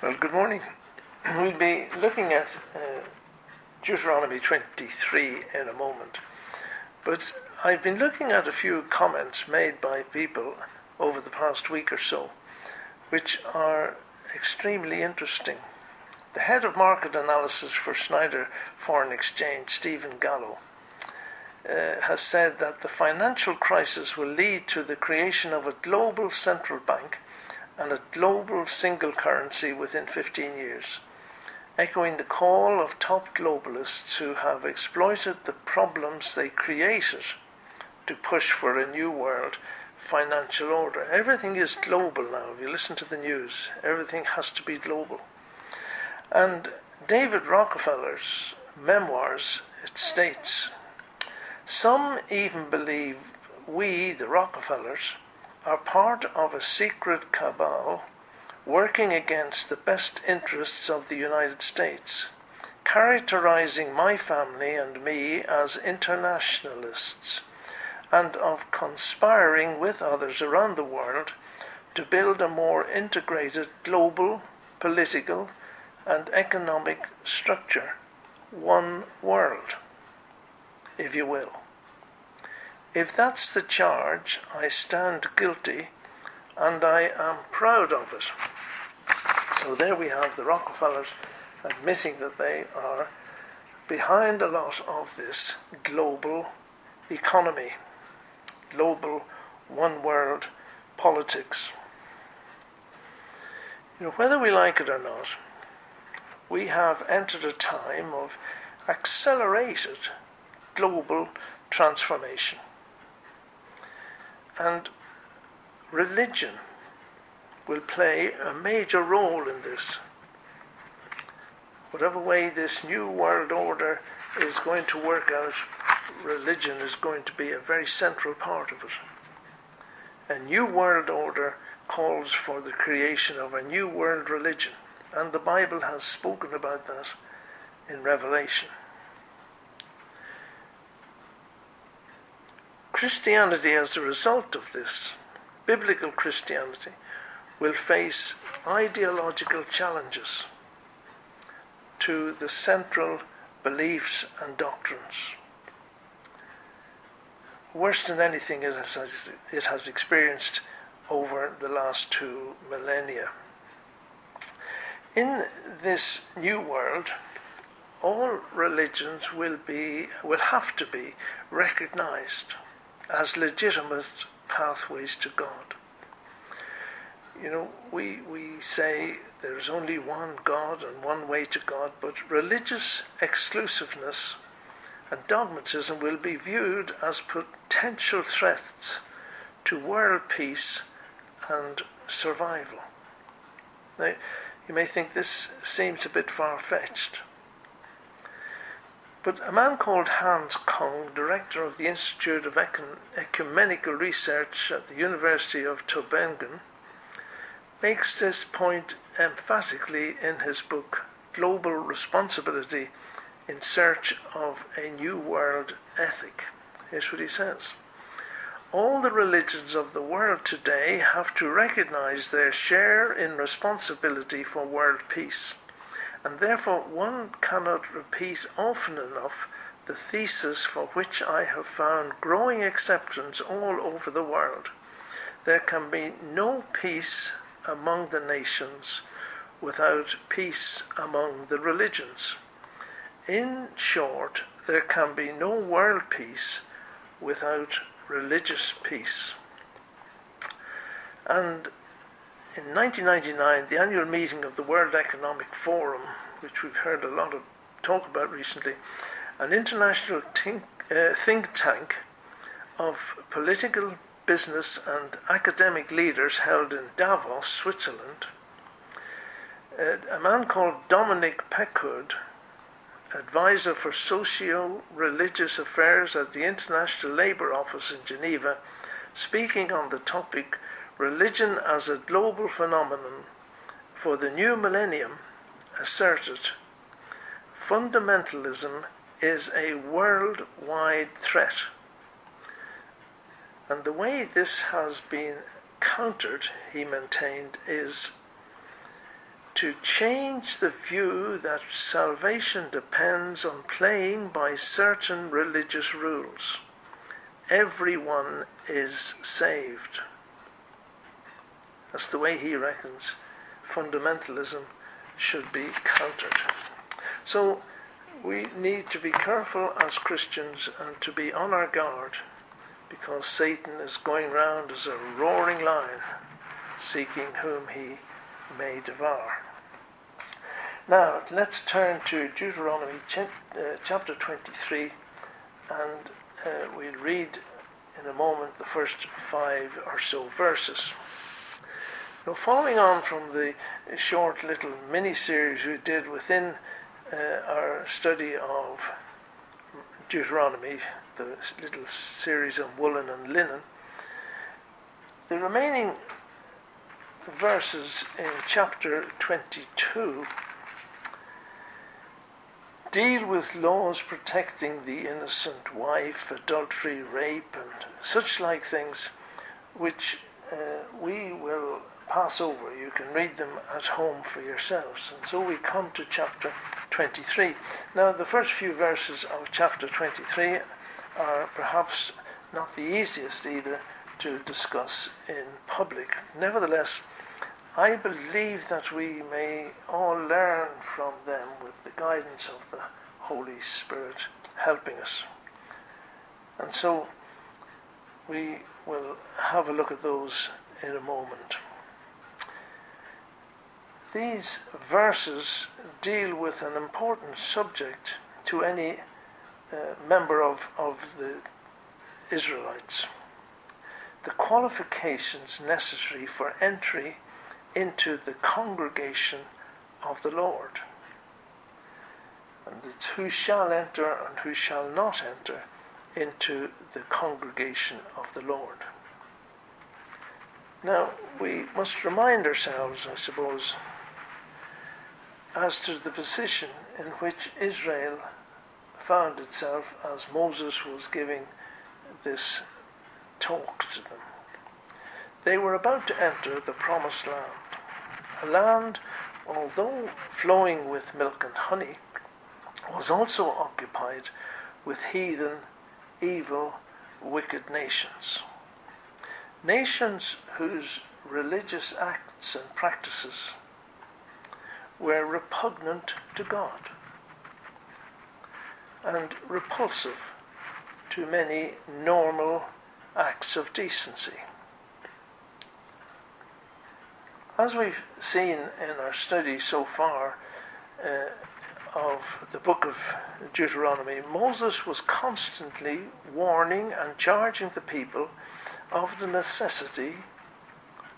Well, good morning. We'll be looking at uh, Deuteronomy 23 in a moment. But I've been looking at a few comments made by people over the past week or so, which are extremely interesting. The head of market analysis for Schneider Foreign Exchange, Stephen Gallo, uh, has said that the financial crisis will lead to the creation of a global central bank and a global single currency within 15 years, echoing the call of top globalists who have exploited the problems they created to push for a new world financial order. Everything is global now. If you listen to the news, everything has to be global. And David Rockefeller's memoirs, it states some even believe we, the Rockefellers, are part of a secret cabal working against the best interests of the United States, characterizing my family and me as internationalists, and of conspiring with others around the world to build a more integrated global political and economic structure, one world if you will. If that's the charge, I stand guilty and I am proud of it. So there we have the Rockefellers admitting that they are behind a lot of this global economy, global one world politics. You know, whether we like it or not, we have entered a time of accelerated global transformation. And religion will play a major role in this. Whatever way this new world order is going to work out, religion is going to be a very central part of it. A new world order calls for the creation of a new world religion, and the Bible has spoken about that in Revelation. Christianity, as a result of this, biblical Christianity, will face ideological challenges to the central beliefs and doctrines. Worse than anything it has, it has experienced over the last two millennia. In this new world, all religions will be will have to be recognized as legitimate pathways to God. You know, we, we say there's only one God and one way to God, but religious exclusiveness and dogmatism will be viewed as potential threats to world peace and survival. Now, you may think this seems a bit far fetched, but a man called Hans Küng, director of the Institute of Ecumenical Research at the University of Tübingen, makes this point emphatically in his book Global Responsibility in Search of a New World Ethic. Here's what he says. All the religions of the world today have to recognize their share in responsibility for world peace and therefore one cannot repeat often enough the thesis for which I have found growing acceptance all over the world. There can be no peace among the nations without peace among the religions. In short, there can be no world peace without religious peace. And in 1999, the annual meeting of the World Economic Forum, which we've heard a lot of talk about recently, an international think, uh, think tank of political, business, and academic leaders held in Davos, Switzerland, uh, a man called Dominique Peccoud, advisor for socio religious affairs at the International Labour Office in Geneva, speaking on the topic religion as a global phenomenon for the new millennium asserted fundamentalism is a worldwide threat. And the way this has been countered, he maintained, is to change the view that salvation depends on playing by certain religious rules. Everyone is saved. That's the way he reckons fundamentalism should be countered. So we need to be careful as Christians and to be on our guard because Satan is going round as a roaring lion seeking whom he may devour. Now, let's turn to Deuteronomy ch- uh, chapter 23, and uh, we'll read in a moment the first five or so verses. Now, following on from the short little mini series we did within uh, our study of Deuteronomy, the little series on woolen and linen, the remaining verses in chapter 22 deal with laws protecting the innocent wife, adultery, rape, and such like things, which uh, we will pass over. You can read them at home for yourselves. And so we come to chapter 23. Now, the first few verses of chapter 23 are perhaps not the easiest either to discuss in public. Nevertheless, I believe that we may all learn from them with the guidance of the Holy Spirit helping us. And so we will have a look at those in a moment. These verses deal with an important subject to any uh, member of, of the Israelites the qualifications necessary for entry into the congregation of the Lord. And it's who shall enter and who shall not enter into the congregation of the Lord. Now, we must remind ourselves, I suppose, as to the position in which Israel found itself as Moses was giving this talk to them. They were about to enter the promised land, a land, although flowing with milk and honey, was also occupied with heathen, evil, wicked nations. Nations whose religious acts and practices were repugnant to God and repulsive to many normal acts of decency. As we've seen in our study so far uh, of the book of Deuteronomy, Moses was constantly warning and charging the people of the necessity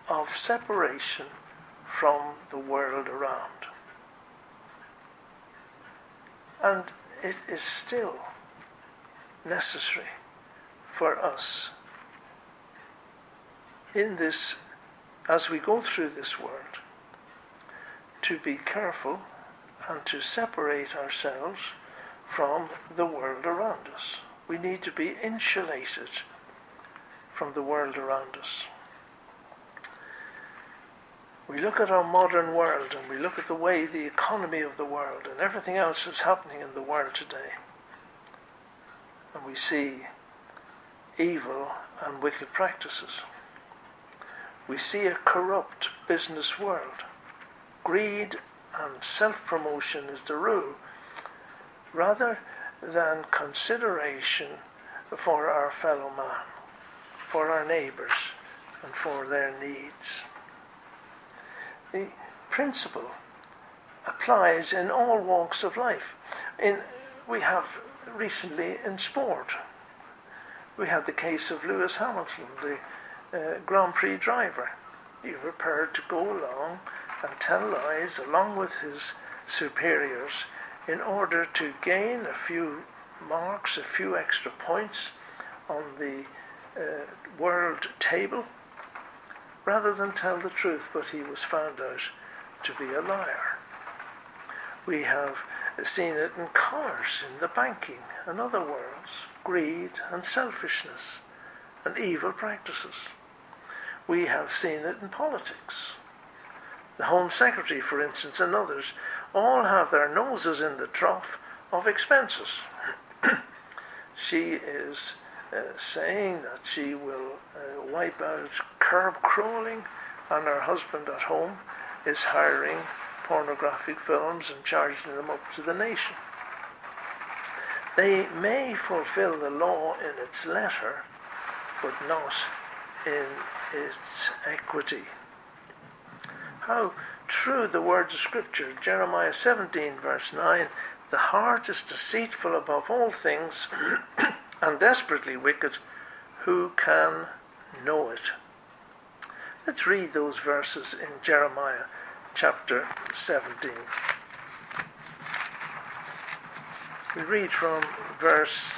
of separation from the world around. And it is still necessary for us in this, as we go through this world, to be careful and to separate ourselves from the world around us. We need to be insulated from the world around us. We look at our modern world and we look at the way the economy of the world and everything else that's happening in the world today. And we see evil and wicked practices. We see a corrupt business world. Greed and self promotion is the rule, rather than consideration for our fellow man, for our neighbours, and for their needs. The principle applies in all walks of life. In, we have recently in sport, we had the case of Lewis Hamilton, the uh, Grand Prix driver. He prepared to go along and tell lies along with his superiors in order to gain a few marks, a few extra points on the uh, world table, rather than tell the truth, but he was found out to be a liar. We have seen it in commerce, in the banking and other worlds, greed and selfishness and evil practices. We have seen it in politics the Home Secretary, for instance, and others, all have their noses in the trough of expenses. she is uh, saying that she will uh, wipe out curb crawling, and her husband at home is hiring pornographic films and charging them up to the nation. They may fulfill the law in its letter, but not in its equity. How true the words of Scripture, Jeremiah 17, verse 9 the heart is deceitful above all things and desperately wicked. Who can know it? Let's read those verses in Jeremiah chapter 17. We read from verse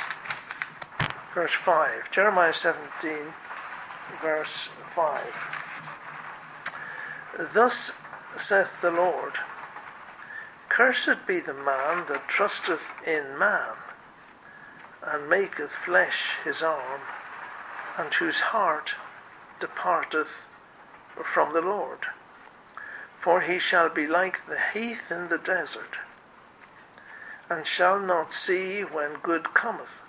verse 5. Jeremiah 17 verse 5. Thus saith the Lord, Cursed be the man that trusteth in man, and maketh flesh his arm, and whose heart departeth from the Lord. For he shall be like the heath in the desert, and shall not see when good cometh,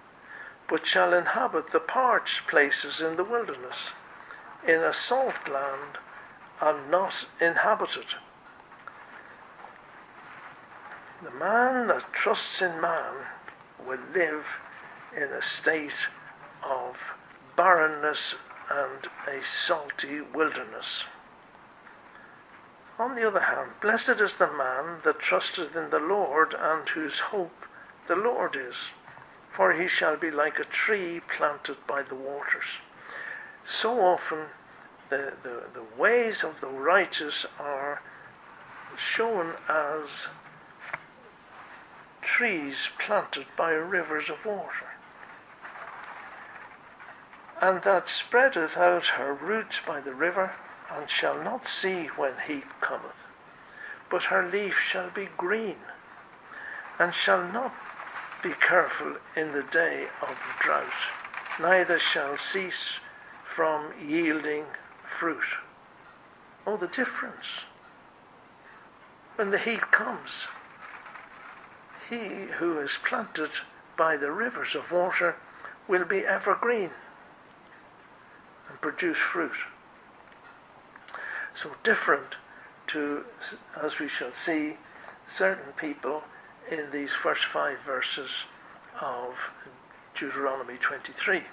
but shall inhabit the parched places in the wilderness, in a salt land, and not inhabited. The man that trusts in man will live in a state of barrenness and a salty wilderness. On the other hand, blessed is the man that trusteth in the Lord and whose hope the Lord is, for he shall be like a tree planted by the waters. So often the, the, the ways of the righteous are shown as trees planted by rivers of water, and that spreadeth out her roots by the river, and shall not see when heat cometh, but her leaf shall be green, and shall not be careful in the day of drought, neither shall cease from yielding fruit. Oh, the difference. When the heat comes, he who is planted by the rivers of water will be evergreen produce fruit. So different to, as we shall see, certain people in these first five verses of Deuteronomy 23.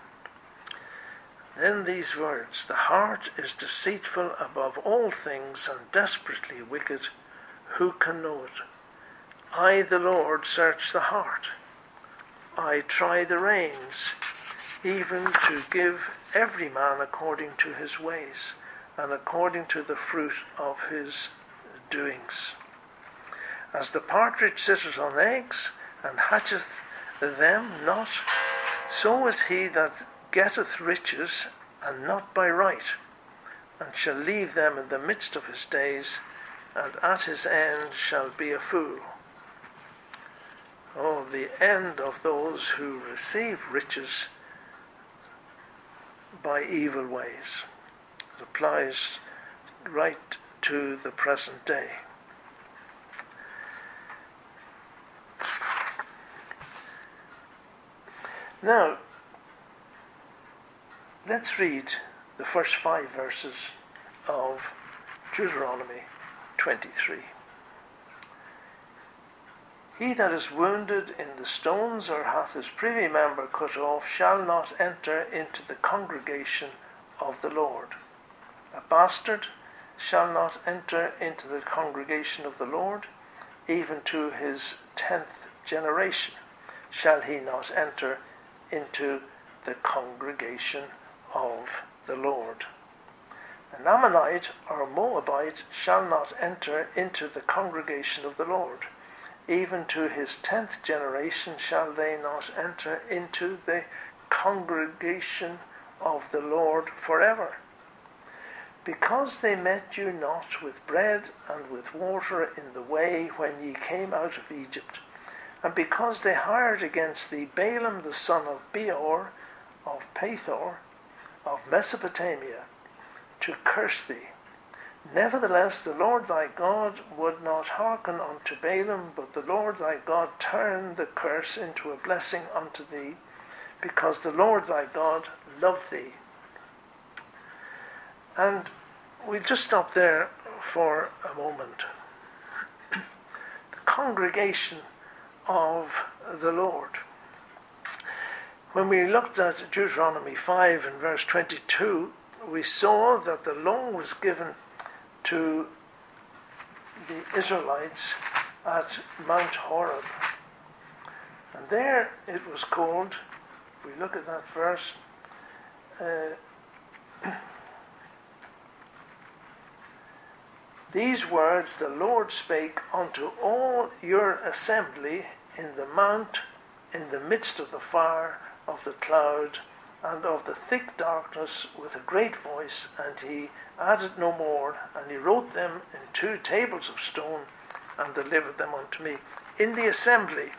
Then these words The heart is deceitful above all things and desperately wicked. Who can know it? I, the Lord, search the heart. I try the reins, even to give every man according to his ways and according to the fruit of his doings. As the partridge sitteth on eggs and hatcheth them not, so is he that getteth riches and not by right, and shall leave them in the midst of his days, and at his end shall be a fool. Oh, the end of those who receive riches by evil ways. It applies right to the present day. Now, let's read the first five verses of Deuteronomy 23. He that is wounded in the stones or hath his privy member cut off shall not enter into the congregation of the Lord. A bastard shall not enter into the congregation of the Lord, even to his tenth generation shall he not enter into the congregation of the Lord. An Ammonite or Moabite shall not enter into the congregation of the Lord even to his tenth generation shall they not enter into the congregation of the Lord forever. Because they met you not with bread and with water in the way when ye came out of Egypt, and because they hired against thee Balaam the son of Beor, of Pethor, of Mesopotamia, to curse thee, Nevertheless, the Lord thy God would not hearken unto Balaam, but the Lord thy God turned the curse into a blessing unto thee, because the Lord thy God loved thee. And we'll just stop there for a moment. the congregation of the Lord. When we looked at Deuteronomy 5 and verse 22, we saw that the law was given to the Israelites at Mount Horeb. And there it was called, we look at that verse, uh, These words the Lord spake unto all your assembly in the mount, in the midst of the fire, of the cloud, and of the thick darkness with a great voice, and he added no more, and he wrote them in two tables of stone, and delivered them unto me. In the assembly,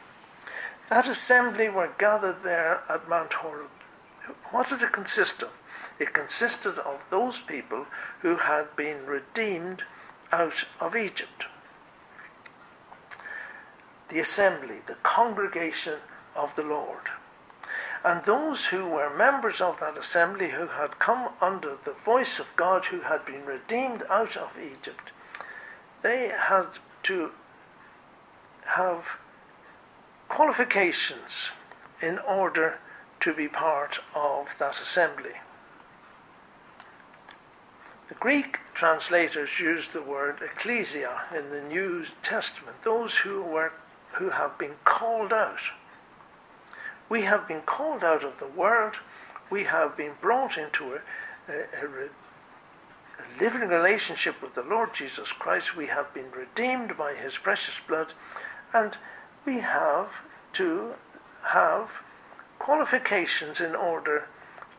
that assembly were gathered there at Mount Horeb. What did it consist of? It consisted of those people who had been redeemed out of Egypt. The assembly, the congregation of the Lord. And those who were members of that assembly who had come under the voice of God, who had been redeemed out of Egypt, they had to have qualifications in order to be part of that assembly. The Greek translators use the word ecclesia in the New Testament, those who were who have been called out we have been called out of the world. We have been brought into a, a, a, a living relationship with the Lord Jesus Christ. We have been redeemed by his precious blood. And we have to have qualifications in order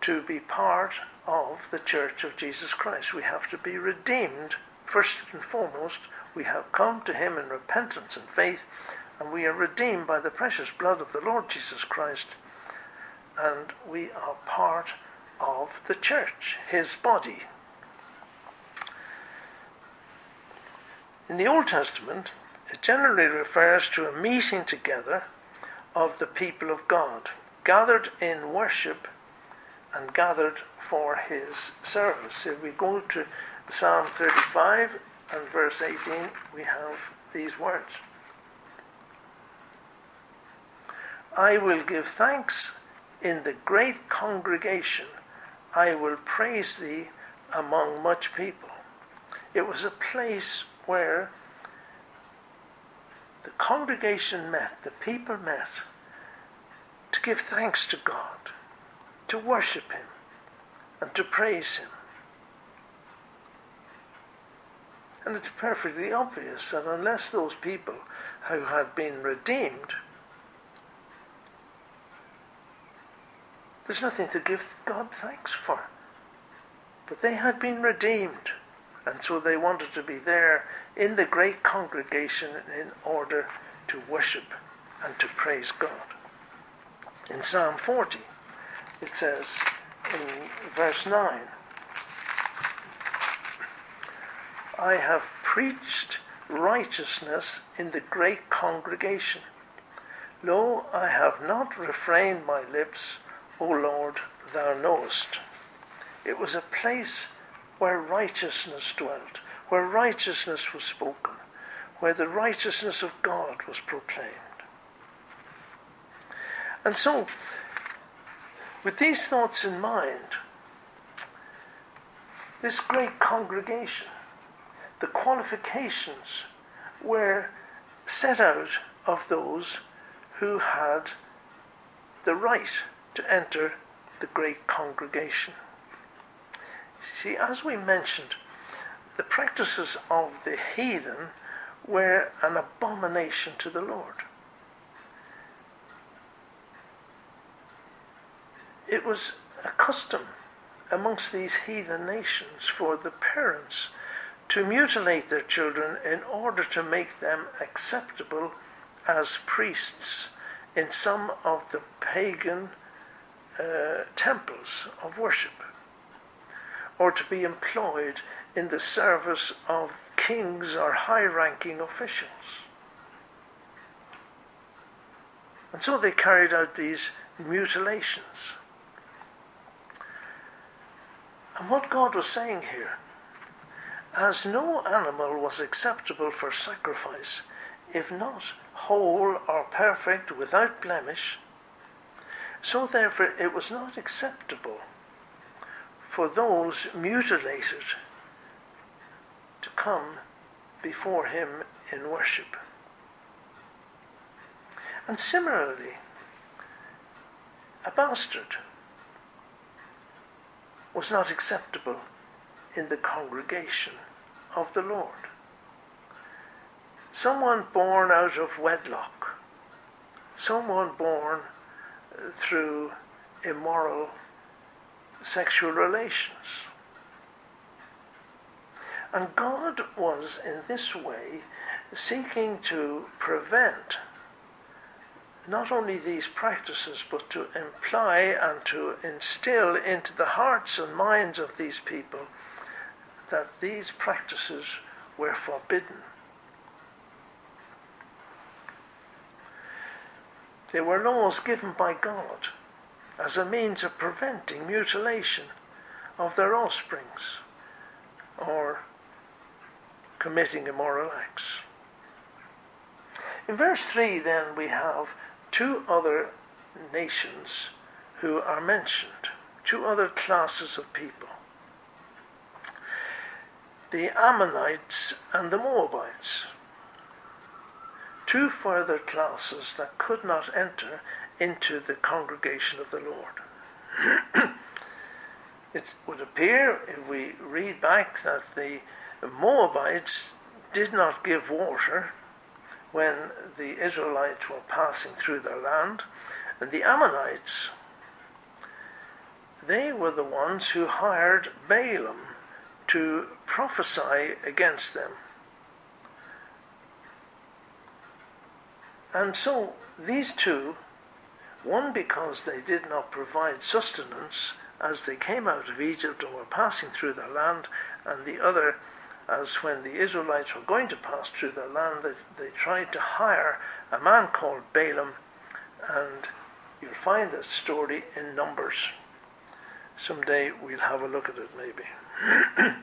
to be part of the Church of Jesus Christ. We have to be redeemed, first and foremost. We have come to Him in repentance and faith, and we are redeemed by the precious blood of the Lord Jesus Christ, and we are part of the church, his body. In the Old Testament, it generally refers to a meeting together of the people of God, gathered in worship and gathered for his service. If we go to Psalm 35 and verse 18, we have these words. I will give thanks in the great congregation. I will praise thee among much people. It was a place where the congregation met, the people met, to give thanks to God, to worship Him, and to praise Him. And it's perfectly obvious that unless those people who had been redeemed There's nothing to give God thanks for. But they had been redeemed, and so they wanted to be there in the great congregation in order to worship and to praise God. In Psalm 40, it says in verse 9, I have preached righteousness in the great congregation. Lo, I have not refrained my lips O Lord, thou knowest. It was a place where righteousness dwelt, where righteousness was spoken, where the righteousness of God was proclaimed. And so, with these thoughts in mind, this great congregation, the qualifications were set out of those who had the right to enter the great congregation. See, as we mentioned, the practices of the heathen were an abomination to the Lord. It was a custom amongst these heathen nations for the parents to mutilate their children in order to make them acceptable as priests in some of the pagan uh, temples of worship, or to be employed in the service of kings or high ranking officials. And so they carried out these mutilations. And what God was saying here, as no animal was acceptable for sacrifice, if not whole or perfect without blemish, so therefore it was not acceptable for those mutilated to come before him in worship. And similarly, a bastard was not acceptable in the congregation of the Lord. Someone born out of wedlock, someone born through immoral sexual relations. And God was in this way seeking to prevent not only these practices, but to imply and to instill into the hearts and minds of these people that these practices were forbidden. They were laws given by God as a means of preventing mutilation of their offsprings or committing immoral acts. In verse 3, then, we have two other nations who are mentioned, two other classes of people the Ammonites and the Moabites. Two further classes that could not enter into the congregation of the Lord. it would appear, if we read back, that the Moabites did not give water when the Israelites were passing through their land. And the Ammonites, they were the ones who hired Balaam to prophesy against them. And so these two, one because they did not provide sustenance as they came out of Egypt and were passing through their land, and the other as when the Israelites were going to pass through their land, they, they tried to hire a man called Balaam, and you'll find this story in Numbers. Someday we'll have a look at it, maybe.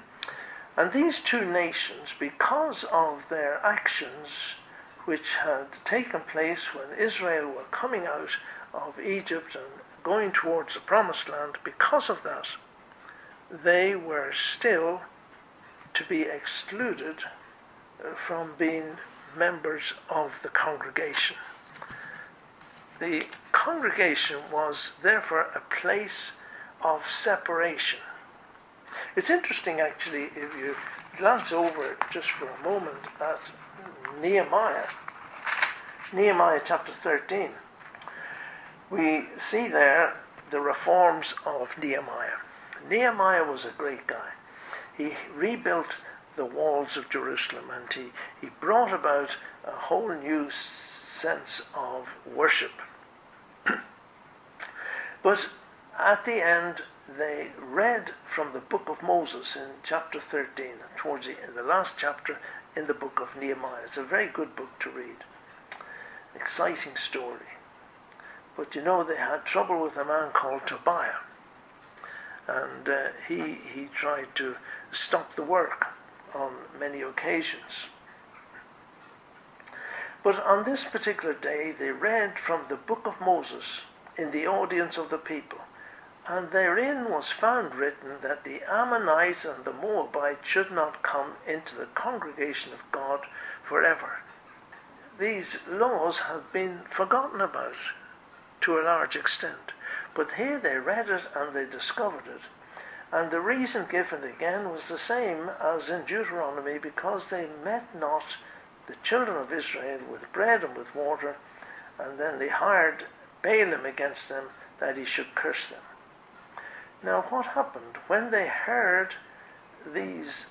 and these two nations, because of their actions which had taken place when Israel were coming out of Egypt and going towards the promised land, because of that, they were still to be excluded uh, from being members of the congregation. The congregation was therefore a place of separation. It's interesting, actually, if you glance over just for a moment at Nehemiah, Nehemiah chapter 13, we see there the reforms of Nehemiah. Nehemiah was a great guy he rebuilt the walls of Jerusalem and he, he brought about a whole new sense of worship. but at the end, they read from the book of Moses in chapter 13, towards the, in the last chapter in the book of Nehemiah. It's a very good book to read. Exciting story. But you know, they had trouble with a man called Tobiah and uh, he, he tried to stop the work on many occasions. But on this particular day, they read from the book of Moses in the audience of the people, and therein was found written that the Ammonites and the Moabites should not come into the congregation of God forever. These laws have been forgotten about to a large extent. But here they read it and they discovered it. And the reason given again was the same as in Deuteronomy because they met not the children of Israel with bread and with water, and then they hired Balaam against them that he should curse them. Now, what happened? When they heard these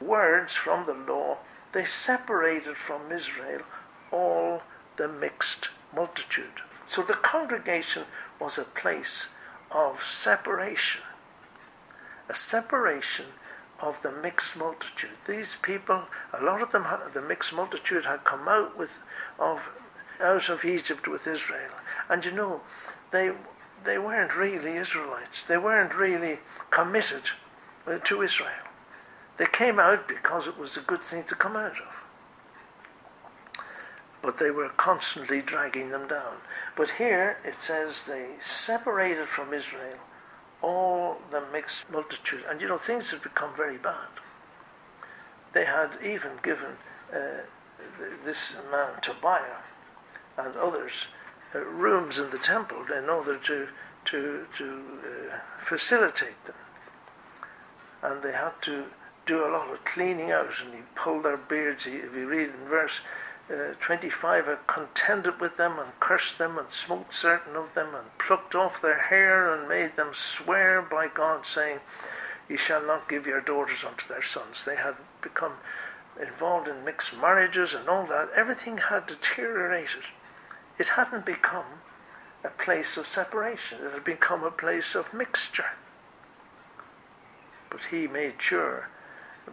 words from the law, they separated from Israel all the mixed multitude. So the congregation was a place of separation, a separation of the mixed multitude. These people, a lot of them, the mixed multitude had come out with, of, out of Egypt with Israel, and you know, they they weren't really Israelites. They weren't really committed uh, to Israel. They came out because it was a good thing to come out of. But they were constantly dragging them down. But here it says they separated from Israel all the mixed multitude. And you know, things had become very bad. They had even given uh, this man Tobiah and others uh, rooms in the temple in order to to to uh, facilitate them, and they had to do a lot of cleaning out, and he pulled their beards. He, if you read in verse uh, 25, I contended with them and cursed them and smote certain of them and plucked off their hair and made them swear by God, saying, "You shall not give your daughters unto their sons." They had become involved in mixed marriages and all that. Everything had deteriorated. It hadn't become a place of separation, it had become a place of mixture. But he made sure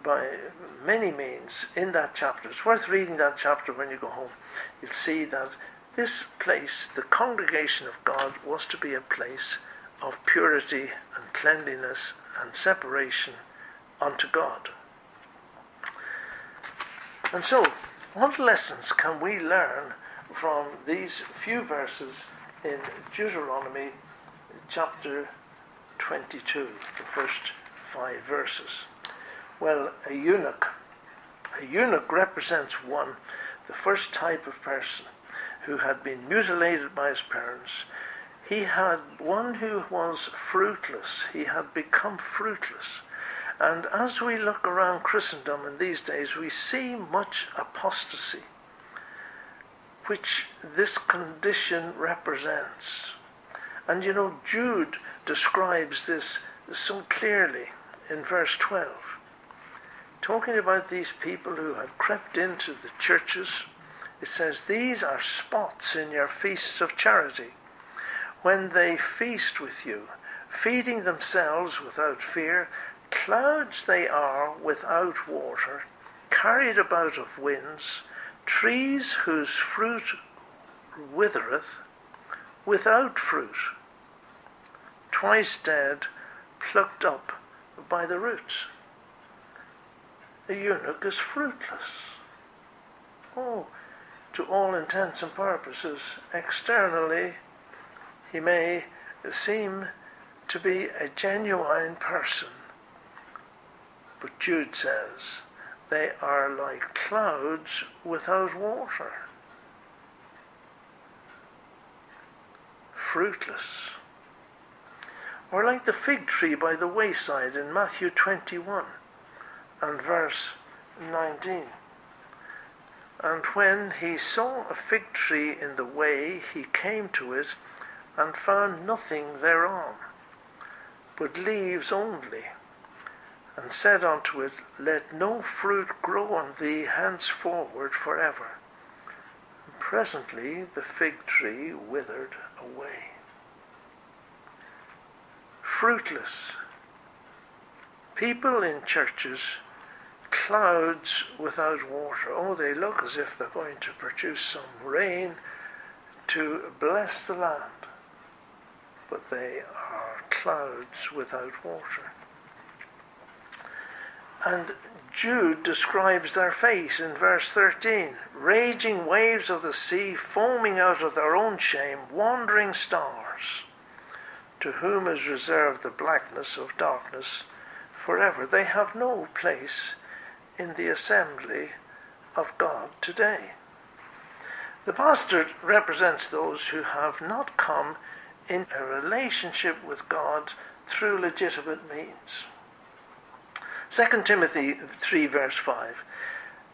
by many means in that chapter, it's worth reading that chapter when you go home, you'll see that this place, the congregation of God, was to be a place of purity and cleanliness and separation unto God. And so, what lessons can we learn from these few verses in Deuteronomy chapter 22, the first five verses. Well, a eunuch. A eunuch represents one, the first type of person who had been mutilated by his parents. He had one who was fruitless. He had become fruitless. And as we look around Christendom in these days, we see much apostasy which this condition represents. And you know, Jude describes this so clearly in verse 12, talking about these people who had crept into the churches. It says, These are spots in your feasts of charity, when they feast with you, feeding themselves without fear. Clouds they are without water, carried about of winds trees whose fruit withereth without fruit, twice dead, plucked up by the roots. The eunuch is fruitless. Oh, to all intents and purposes, externally, he may seem to be a genuine person. But Jude says, they are like clouds without water. Fruitless. Or like the fig tree by the wayside in Matthew 21 and verse 19. And when he saw a fig tree in the way, he came to it and found nothing thereon, but leaves only and said unto it, Let no fruit grow on thee henceforward for ever. Presently the fig tree withered away. Fruitless. People in churches, clouds without water. Oh, they look as if they're going to produce some rain to bless the land. But they are clouds without water. And Jude describes their fate in verse 13 raging waves of the sea, foaming out of their own shame, wandering stars, to whom is reserved the blackness of darkness forever. They have no place in the assembly of God today. The bastard represents those who have not come in a relationship with God through legitimate means. 2 Timothy 3, verse 5.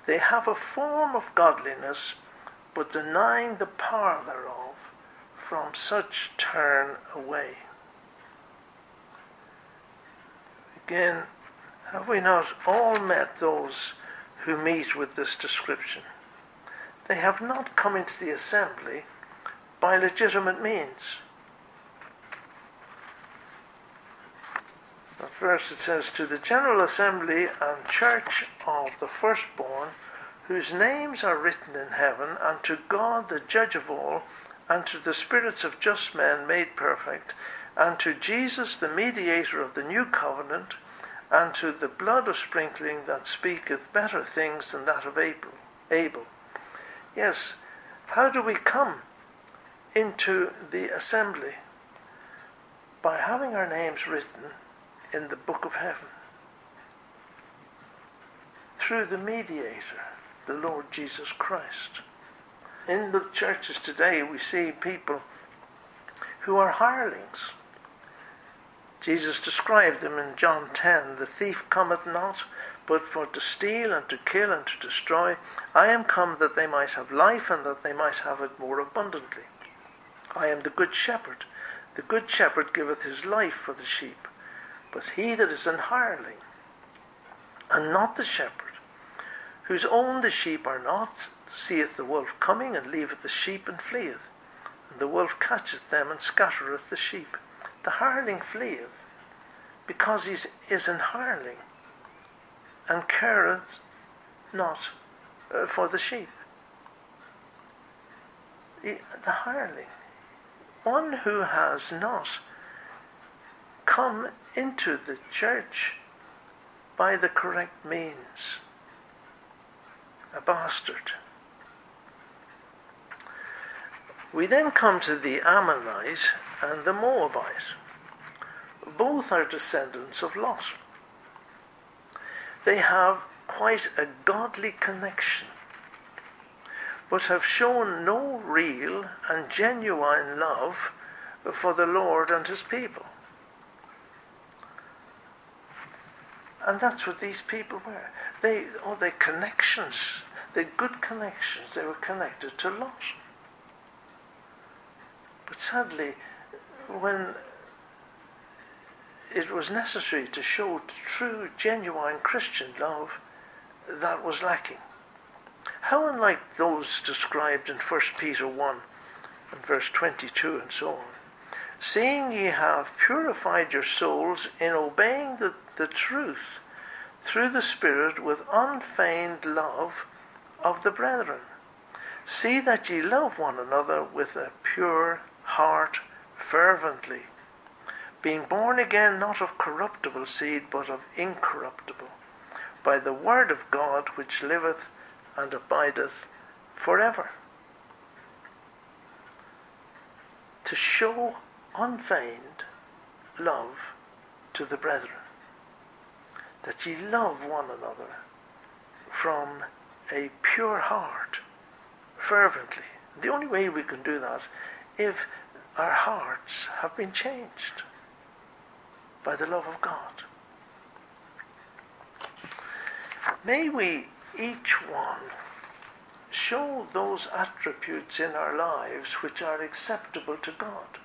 They have a form of godliness, but denying the power thereof, from such turn away. Again, have we not all met those who meet with this description? They have not come into the assembly by legitimate means. That verse it says, To the general assembly and church of the firstborn, whose names are written in heaven, and to God the judge of all, and to the spirits of just men made perfect, and to Jesus the mediator of the new covenant, and to the blood of sprinkling that speaketh better things than that of Abel. Abel. Yes, how do we come into the assembly? By having our names written in the book of heaven through the mediator, the Lord Jesus Christ. In the churches today, we see people who are hirelings. Jesus described them in John 10 The thief cometh not, but for to steal and to kill and to destroy. I am come that they might have life and that they might have it more abundantly. I am the good shepherd. The good shepherd giveth his life for the sheep. But he that is an hireling, and not the shepherd, whose own the sheep are not, seeth the wolf coming, and leaveth the sheep, and fleeth. And the wolf catcheth them, and scattereth the sheep. The hireling fleeth, because he is an hireling, and careth not uh, for the sheep. The, the hireling, one who has not come into the church by the correct means. A bastard. We then come to the Ammonite and the Moabite. Both are descendants of Lot. They have quite a godly connection, but have shown no real and genuine love for the Lord and his people. And that's what these people were. They, oh, their connections. their good connections. They were connected to Lot. But sadly, when it was necessary to show true, genuine Christian love, that was lacking. How unlike those described in 1 Peter 1 and verse 22 and so on. Seeing ye have purified your souls in obeying the the truth through the Spirit with unfeigned love of the brethren. See that ye love one another with a pure heart fervently, being born again not of corruptible seed, but of incorruptible, by the word of God which liveth and abideth forever. To show unfeigned love to the brethren that ye love one another from a pure heart, fervently. The only way we can do that if our hearts have been changed by the love of God. May we, each one, show those attributes in our lives which are acceptable to God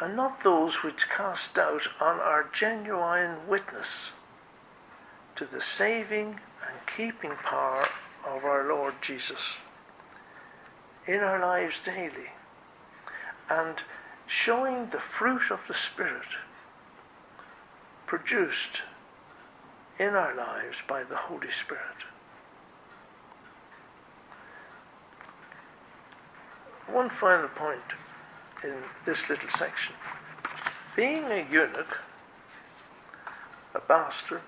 and not those which cast doubt on our genuine witness to the saving and keeping power of our Lord Jesus in our lives daily and showing the fruit of the Spirit produced in our lives by the Holy Spirit. One final point in this little section. Being a eunuch, a bastard,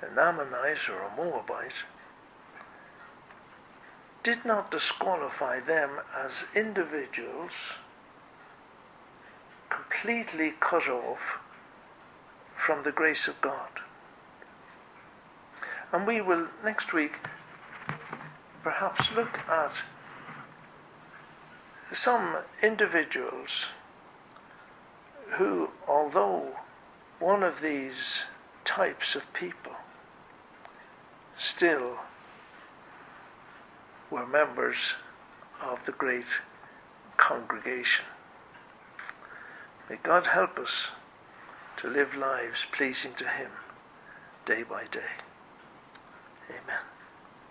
an Ammonite or a Moabite, did not disqualify them as individuals completely cut off from the grace of God. And we will next week perhaps look at some individuals who, although one of these types of people, still were members of the great congregation. May God help us to live lives pleasing to Him day by day. Amen.